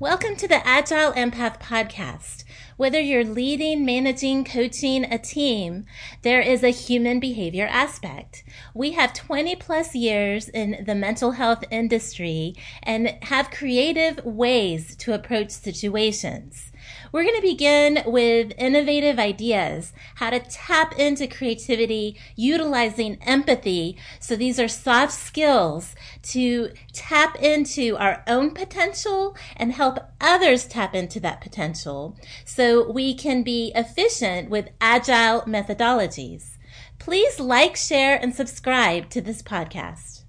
Welcome to the Agile Empath Podcast. Whether you're leading, managing, coaching a team, there is a human behavior aspect. We have 20 plus years in the mental health industry and have creative ways to approach situations. We're going to begin with innovative ideas, how to tap into creativity, utilizing empathy. So these are soft skills to tap into our own potential and help others tap into that potential so we can be efficient with agile methodologies. Please like, share, and subscribe to this podcast.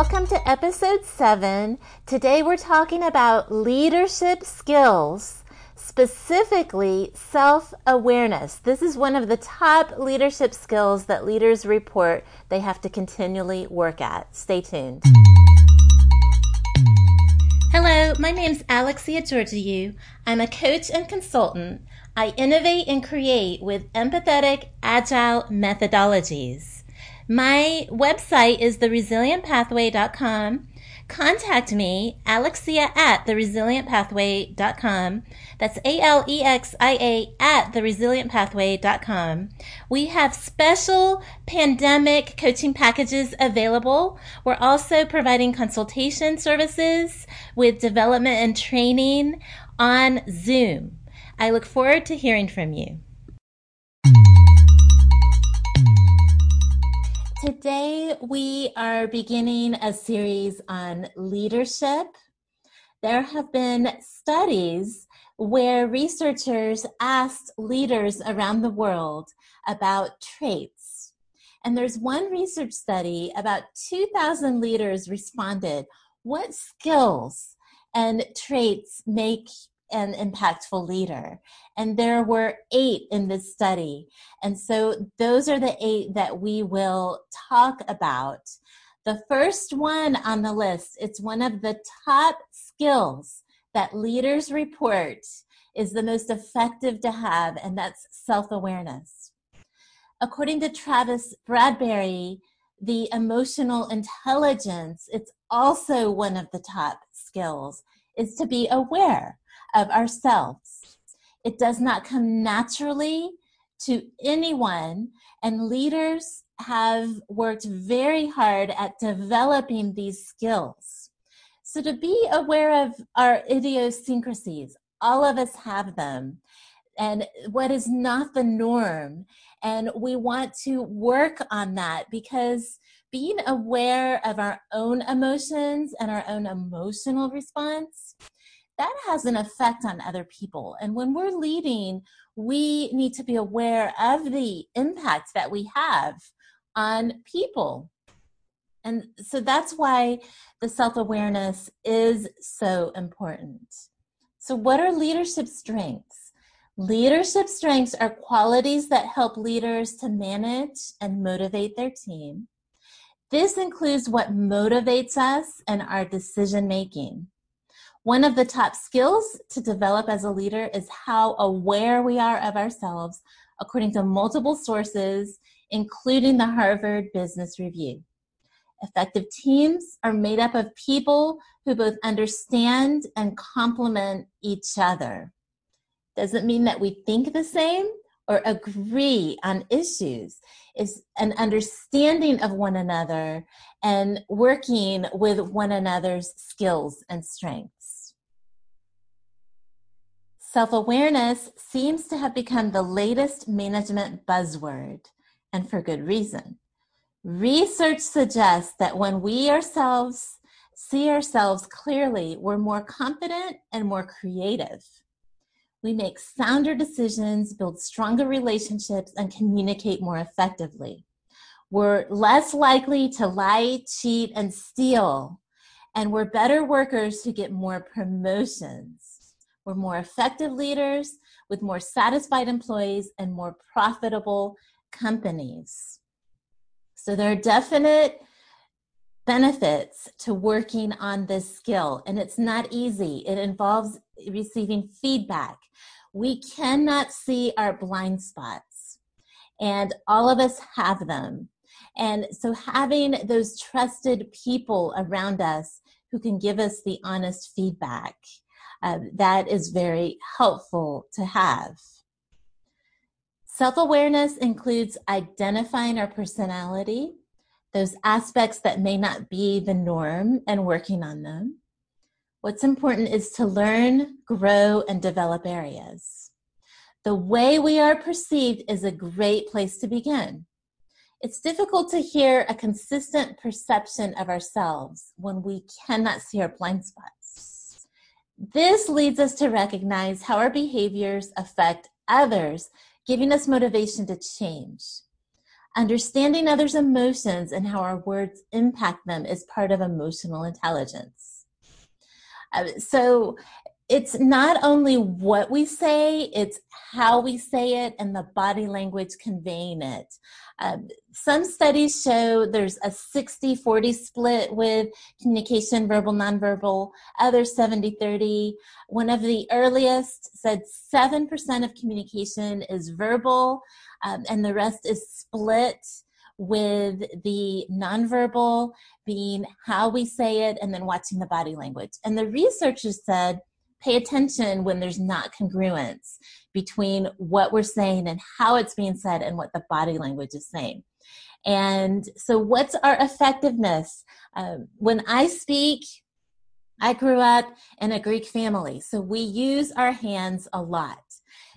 Welcome to episode seven. Today we're talking about leadership skills, specifically self awareness. This is one of the top leadership skills that leaders report they have to continually work at. Stay tuned. Hello, my name's Alexia Georgiou. I'm a coach and consultant. I innovate and create with empathetic, agile methodologies. My website is theresilientpathway.com. Contact me, Alexia at theresilientpathway.com. That's A L E X I A at theresilientpathway.com. We have special pandemic coaching packages available. We're also providing consultation services with development and training on Zoom. I look forward to hearing from you. Today, we are beginning a series on leadership. There have been studies where researchers asked leaders around the world about traits. And there's one research study, about 2,000 leaders responded. What skills and traits make an impactful leader. And there were eight in this study. And so those are the eight that we will talk about. The first one on the list, it's one of the top skills that leaders report is the most effective to have, and that's self awareness. According to Travis Bradberry, the emotional intelligence, it's also one of the top skills, is to be aware of ourselves. It does not come naturally to anyone, and leaders have worked very hard at developing these skills. So, to be aware of our idiosyncrasies, all of us have them, and what is not the norm. And we want to work on that because being aware of our own emotions and our own emotional response that has an effect on other people. And when we're leading, we need to be aware of the impact that we have on people. And so that's why the self awareness is so important. So, what are leadership strengths? Leadership strengths are qualities that help leaders to manage and motivate their team. This includes what motivates us and our decision making. One of the top skills to develop as a leader is how aware we are of ourselves, according to multiple sources, including the Harvard Business Review. Effective teams are made up of people who both understand and complement each other. Doesn't mean that we think the same or agree on issues. It's an understanding of one another and working with one another's skills and strengths. Self awareness seems to have become the latest management buzzword, and for good reason. Research suggests that when we ourselves see ourselves clearly, we're more confident and more creative. We make sounder decisions, build stronger relationships, and communicate more effectively. We're less likely to lie, cheat, and steal, and we're better workers who get more promotions. We're more effective leaders with more satisfied employees and more profitable companies. So there are definite benefits to working on this skill, and it's not easy. It involves receiving feedback. We cannot see our blind spots, and all of us have them. And so, having those trusted people around us who can give us the honest feedback. Uh, that is very helpful to have. Self awareness includes identifying our personality, those aspects that may not be the norm, and working on them. What's important is to learn, grow, and develop areas. The way we are perceived is a great place to begin. It's difficult to hear a consistent perception of ourselves when we cannot see our blind spots. This leads us to recognize how our behaviors affect others, giving us motivation to change. Understanding others' emotions and how our words impact them is part of emotional intelligence. Uh, so it's not only what we say, it's how we say it and the body language conveying it. Um, some studies show there's a 60 40 split with communication, verbal, nonverbal, others 70 30. One of the earliest said 7% of communication is verbal, um, and the rest is split with the nonverbal being how we say it and then watching the body language. And the researchers said pay attention when there's not congruence between what we're saying and how it's being said and what the body language is saying. And so, what's our effectiveness? Um, when I speak, I grew up in a Greek family, so we use our hands a lot.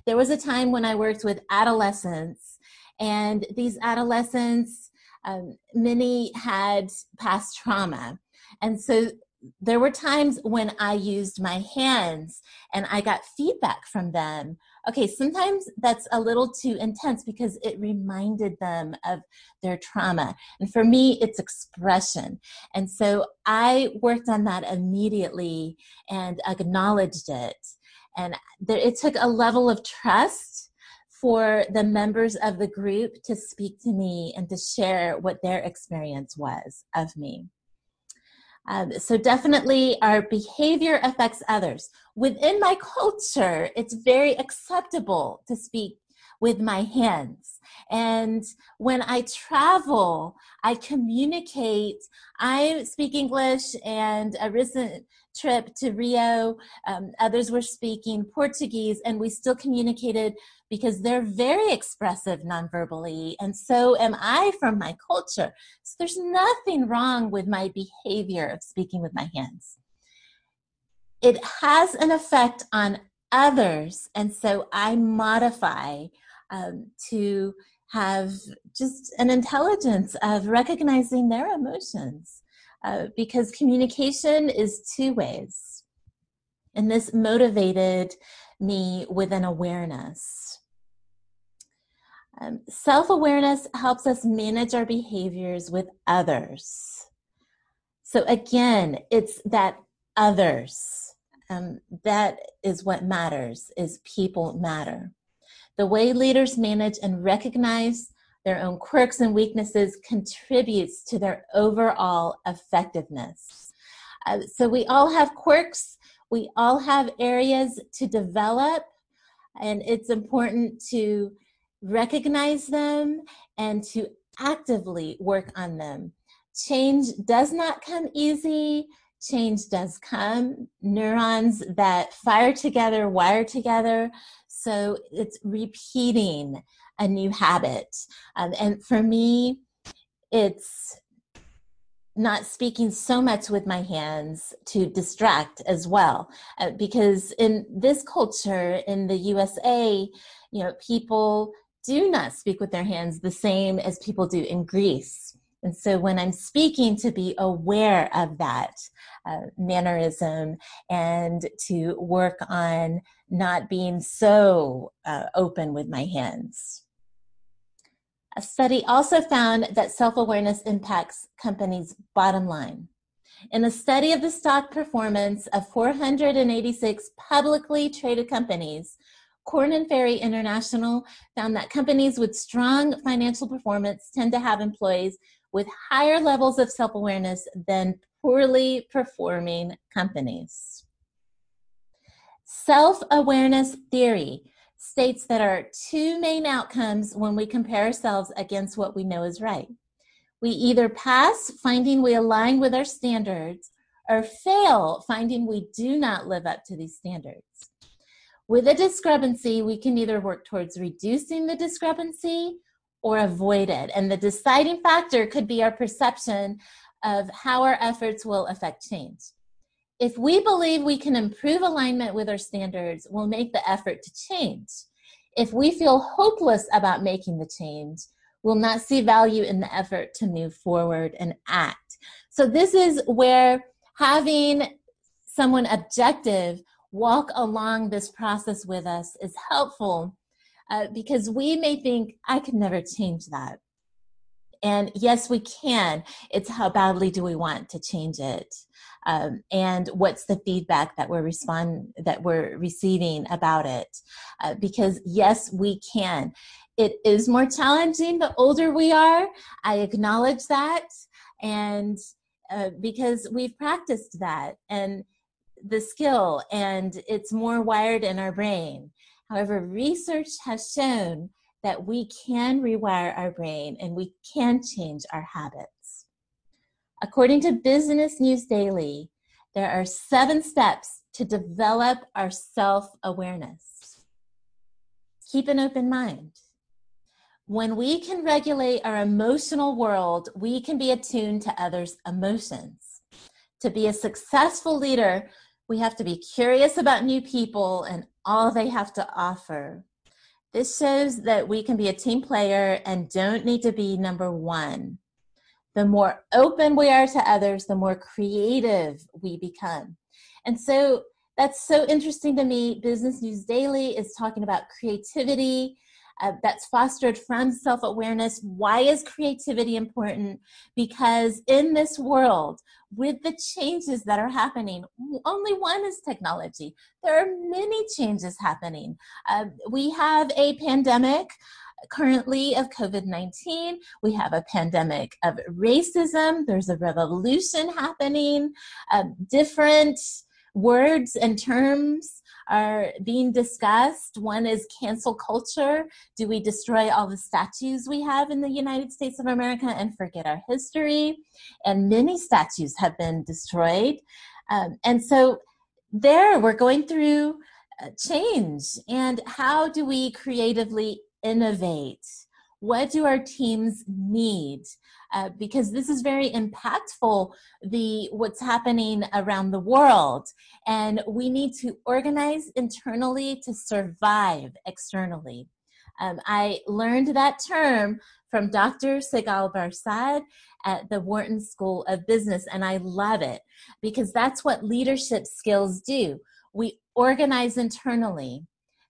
There was a time when I worked with adolescents, and these adolescents, um, many had past trauma. And so there were times when I used my hands and I got feedback from them. Okay, sometimes that's a little too intense because it reminded them of their trauma. And for me, it's expression. And so I worked on that immediately and acknowledged it. And there, it took a level of trust for the members of the group to speak to me and to share what their experience was of me. Um, so definitely our behavior affects others. Within my culture, it's very acceptable to speak with my hands. And when I travel, I communicate. I speak English, and a recent trip to Rio, um, others were speaking Portuguese, and we still communicated because they're very expressive nonverbally, and so am I from my culture. So there's nothing wrong with my behavior of speaking with my hands. It has an effect on others, and so I modify um, to have just an intelligence of recognizing their emotions uh, because communication is two ways. And this motivated me with an awareness. Um, Self awareness helps us manage our behaviors with others. So, again, it's that others. Um, that is what matters is people matter the way leaders manage and recognize their own quirks and weaknesses contributes to their overall effectiveness. Uh, so we all have quirks, we all have areas to develop, and it's important to recognize them and to actively work on them. Change does not come easy. Change does come. Neurons that fire together, wire together. So it's repeating a new habit. Um, and for me, it's not speaking so much with my hands to distract as well uh, because in this culture in the USA you know people do not speak with their hands the same as people do in Greece and so when I'm speaking to be aware of that uh, mannerism and to work on not being so uh, open with my hands. A study also found that self awareness impacts companies' bottom line. In a study of the stock performance of 486 publicly traded companies, Korn and Ferry International found that companies with strong financial performance tend to have employees with higher levels of self awareness than poorly performing companies. Self awareness theory states that are two main outcomes when we compare ourselves against what we know is right. We either pass, finding we align with our standards, or fail finding we do not live up to these standards. With a discrepancy, we can either work towards reducing the discrepancy or avoid it. And the deciding factor could be our perception of how our efforts will affect change. If we believe we can improve alignment with our standards, we'll make the effort to change. If we feel hopeless about making the change, we'll not see value in the effort to move forward and act. So, this is where having someone objective walk along this process with us is helpful uh, because we may think, I could never change that. And yes, we can. It's how badly do we want to change it? Um, and what's the feedback that we're respond that we're receiving about it? Uh, because yes, we can. It is more challenging the older we are. I acknowledge that, and uh, because we've practiced that and the skill, and it's more wired in our brain. However, research has shown that we can rewire our brain and we can change our habits. According to Business News Daily, there are seven steps to develop our self awareness. Keep an open mind. When we can regulate our emotional world, we can be attuned to others' emotions. To be a successful leader, we have to be curious about new people and all they have to offer. This shows that we can be a team player and don't need to be number one. The more open we are to others, the more creative we become. And so that's so interesting to me. Business News Daily is talking about creativity uh, that's fostered from self awareness. Why is creativity important? Because in this world, with the changes that are happening, only one is technology. There are many changes happening. Uh, we have a pandemic currently of COVID 19. We have a pandemic of racism. There's a revolution happening. Uh, different words and terms are being discussed. One is cancel culture. Do we destroy all the statues we have in the United States of America and forget our history? And many statues have been destroyed. Um, and so there we're going through uh, change. And how do we creatively innovate? What do our teams need? Uh, because this is very impactful the what's happening around the world and we need to organize internally to survive externally um, i learned that term from dr sigal Barsade at the wharton school of business and i love it because that's what leadership skills do we organize internally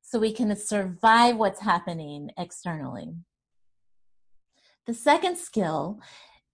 so we can survive what's happening externally the second skill,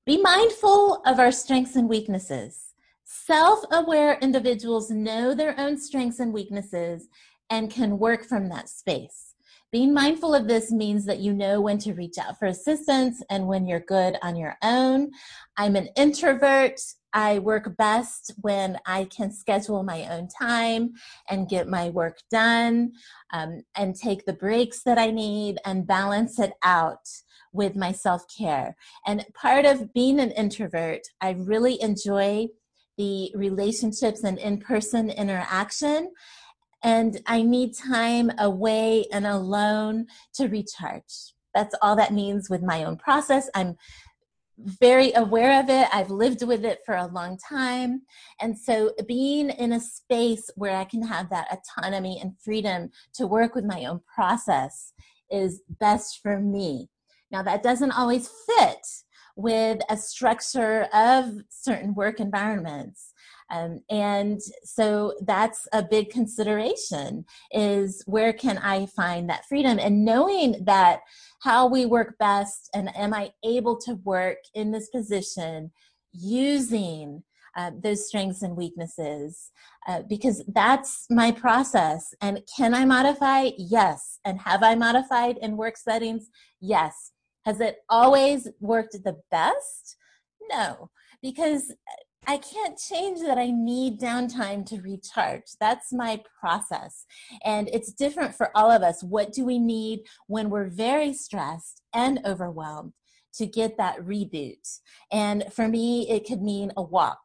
be mindful of our strengths and weaknesses. Self aware individuals know their own strengths and weaknesses and can work from that space. Being mindful of this means that you know when to reach out for assistance and when you're good on your own. I'm an introvert. I work best when I can schedule my own time and get my work done um, and take the breaks that I need and balance it out with my self care. And part of being an introvert, I really enjoy the relationships and in person interaction. And I need time away and alone to recharge. That's all that means with my own process. I'm very aware of it. I've lived with it for a long time. And so being in a space where I can have that autonomy and freedom to work with my own process is best for me. Now, that doesn't always fit with a structure of certain work environments. Um, and so that's a big consideration is where can I find that freedom and knowing that how we work best and am I able to work in this position using uh, those strengths and weaknesses uh, because that's my process. And can I modify? Yes. And have I modified in work settings? Yes. Has it always worked the best? No, because I can't change that I need downtime to recharge. That's my process. And it's different for all of us. What do we need when we're very stressed and overwhelmed to get that reboot? And for me, it could mean a walk.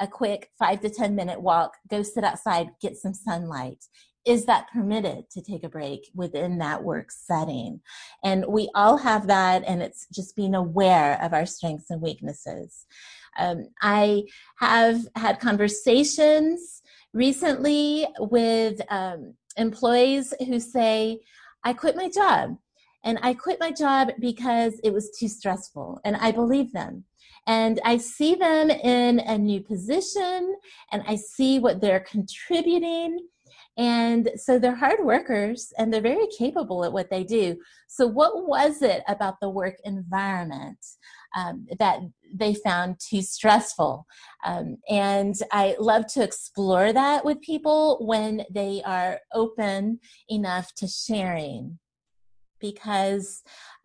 a quick five to 10 minute walk, go sit outside, get some sunlight. Is that permitted to take a break within that work setting? And we all have that, and it's just being aware of our strengths and weaknesses. Um, I have had conversations recently with um, employees who say, I quit my job. And I quit my job because it was too stressful. And I believe them. And I see them in a new position and I see what they're contributing. And so they're hard workers and they're very capable at what they do. So, what was it about the work environment um, that they found too stressful? Um, and I love to explore that with people when they are open enough to sharing because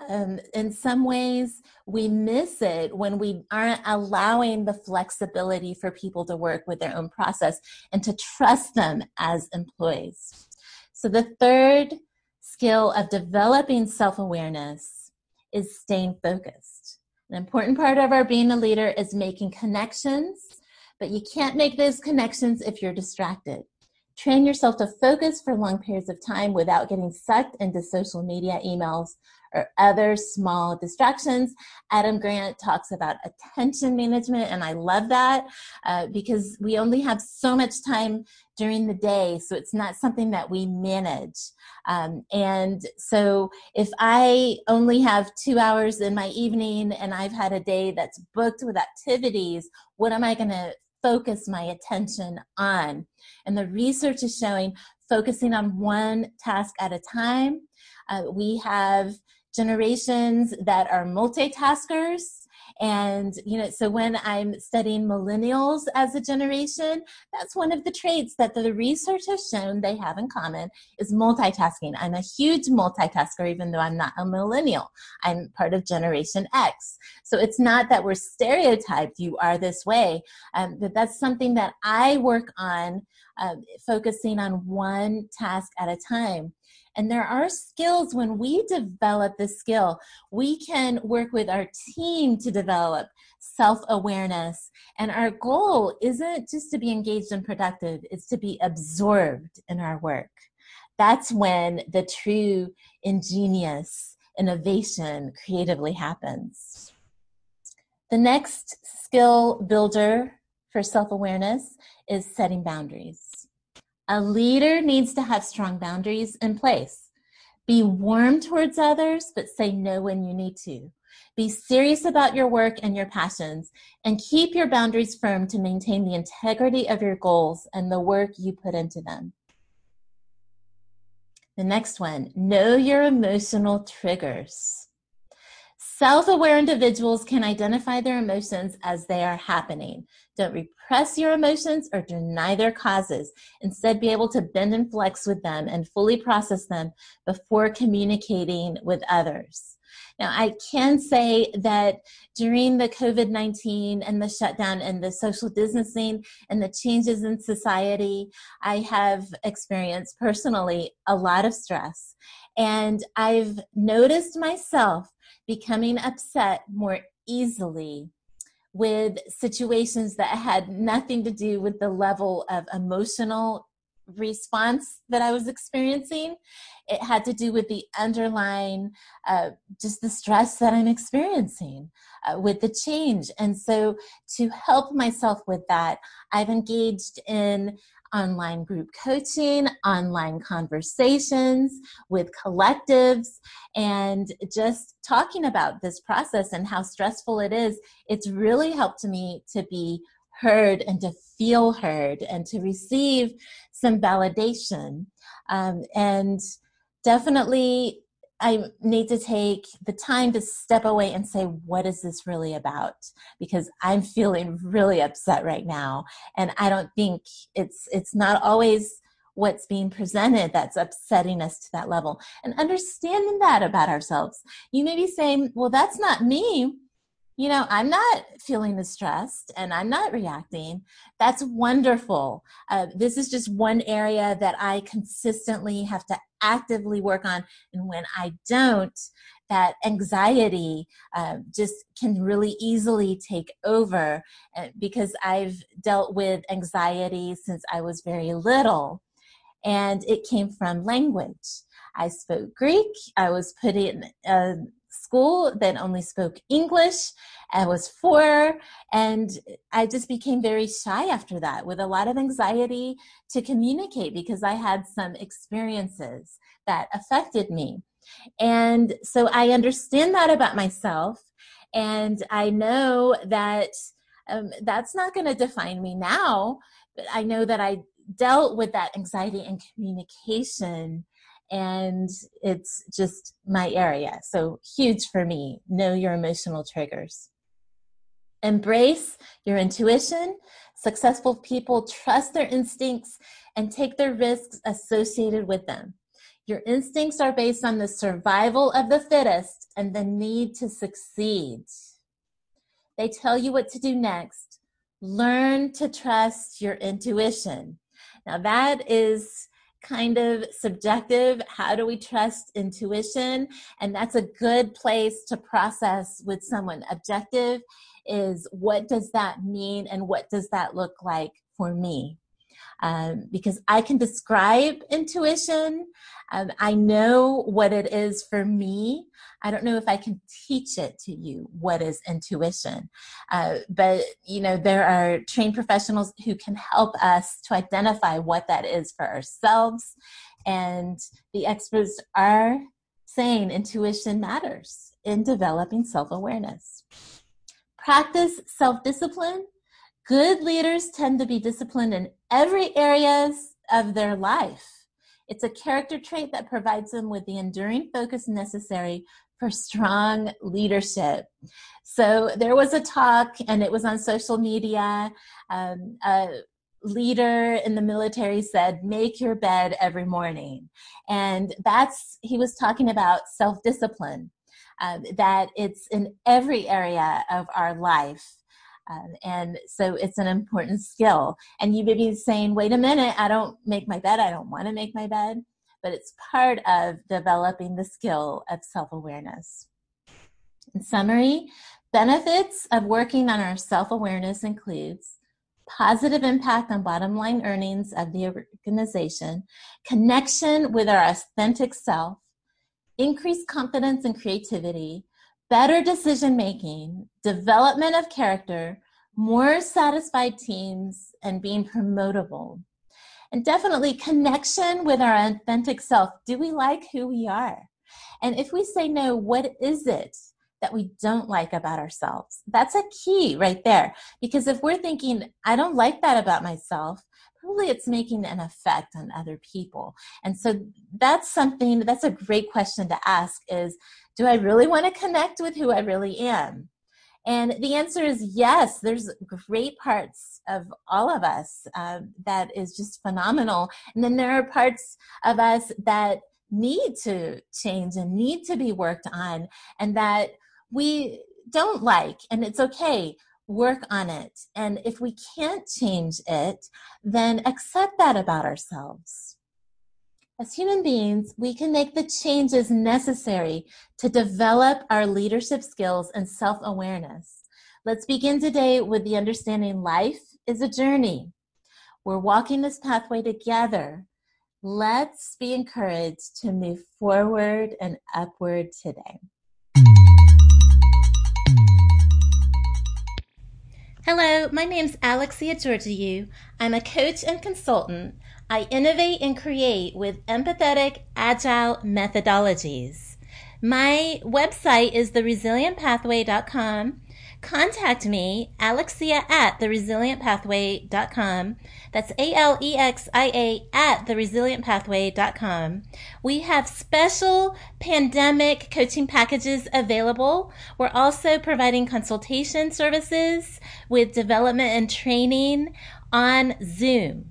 um, in some ways we miss it when we aren't allowing the flexibility for people to work with their own process and to trust them as employees. So, the third skill of developing self awareness is staying focused. An important part of our being a leader is making connections, but you can't make those connections if you're distracted. Train yourself to focus for long periods of time without getting sucked into social media, emails, or other small distractions. Adam Grant talks about attention management, and I love that uh, because we only have so much time during the day, so it's not something that we manage. Um, and so if I only have two hours in my evening and I've had a day that's booked with activities, what am I going to focus my attention on. And the research is showing focusing on one task at a time. Uh, we have generations that are multitaskers and, you know, so when I'm studying millennials as a generation, that's one of the traits that the research has shown they have in common is multitasking. I'm a huge multitasker, even though I'm not a millennial. I'm part of Generation X. So it's not that we're stereotyped, you are this way, um, but that's something that I work on, uh, focusing on one task at a time. And there are skills when we develop the skill, we can work with our team to develop self awareness. And our goal isn't just to be engaged and productive, it's to be absorbed in our work. That's when the true ingenious innovation creatively happens. The next skill builder for self awareness is setting boundaries. A leader needs to have strong boundaries in place. Be warm towards others, but say no when you need to. Be serious about your work and your passions, and keep your boundaries firm to maintain the integrity of your goals and the work you put into them. The next one know your emotional triggers. Self aware individuals can identify their emotions as they are happening. Don't repress your emotions or deny their causes. Instead, be able to bend and flex with them and fully process them before communicating with others. Now, I can say that during the COVID 19 and the shutdown and the social distancing and the changes in society, I have experienced personally a lot of stress. And I've noticed myself becoming upset more easily with situations that had nothing to do with the level of emotional response that I was experiencing. It had to do with the underlying, uh, just the stress that I'm experiencing uh, with the change. And so, to help myself with that, I've engaged in online group coaching, online conversations with collectives, and just talking about this process and how stressful it is. It's really helped me to be heard and to feel heard and to receive some validation. Um, and definitely I need to take the time to step away and say, what is this really about? Because I'm feeling really upset right now. And I don't think it's, it's not always what's being presented that's upsetting us to that level. And understanding that about ourselves. You may be saying, well, that's not me you know, I'm not feeling the stressed and I'm not reacting. That's wonderful. Uh, this is just one area that I consistently have to actively work on. And when I don't, that anxiety um, just can really easily take over uh, because I've dealt with anxiety since I was very little. And it came from language. I spoke Greek. I was put in school that only spoke English. I was four, and I just became very shy after that with a lot of anxiety to communicate because I had some experiences that affected me. And so I understand that about myself. And I know that um, that's not going to define me now, but I know that I dealt with that anxiety and communication and it's just my area. So huge for me. Know your emotional triggers. Embrace your intuition. Successful people trust their instincts and take their risks associated with them. Your instincts are based on the survival of the fittest and the need to succeed. They tell you what to do next. Learn to trust your intuition. Now, that is kind of subjective. How do we trust intuition? And that's a good place to process with someone. Objective is what does that mean and what does that look like for me? Um, because I can describe intuition. Um, I know what it is for me. I don't know if I can teach it to you what is intuition. Uh, but, you know, there are trained professionals who can help us to identify what that is for ourselves. And the experts are saying intuition matters in developing self awareness. Practice self discipline. Good leaders tend to be disciplined in every areas of their life. It's a character trait that provides them with the enduring focus necessary for strong leadership. So there was a talk, and it was on social media. Um, a leader in the military said, Make your bed every morning. And that's, he was talking about self discipline, um, that it's in every area of our life. Um, and so it's an important skill. And you may be saying, wait a minute, I don't make my bed. I don't want to make my bed. But it's part of developing the skill of self awareness. In summary, benefits of working on our self awareness includes positive impact on bottom line earnings of the organization, connection with our authentic self, increased confidence and creativity, better decision making, development of character, more satisfied teams, and being promotable. And definitely connection with our authentic self. Do we like who we are? And if we say no, what is it that we don't like about ourselves? That's a key right there. Because if we're thinking, I don't like that about myself, probably it's making an effect on other people. And so that's something, that's a great question to ask is, do I really want to connect with who I really am? And the answer is yes. There's great parts of all of us um, that is just phenomenal. And then there are parts of us that need to change and need to be worked on and that we don't like. And it's okay. Work on it. And if we can't change it, then accept that about ourselves. As human beings, we can make the changes necessary to develop our leadership skills and self awareness. Let's begin today with the understanding life is a journey. We're walking this pathway together. Let's be encouraged to move forward and upward today. Hello, my name's Alexia Georgiou. I'm a coach and consultant. I innovate and create with empathetic, agile methodologies. My website is theresilientpathway.com. Contact me, Alexia at theresilientpathway.com. That's A L E X I A at theresilientpathway.com. We have special pandemic coaching packages available. We're also providing consultation services with development and training on Zoom.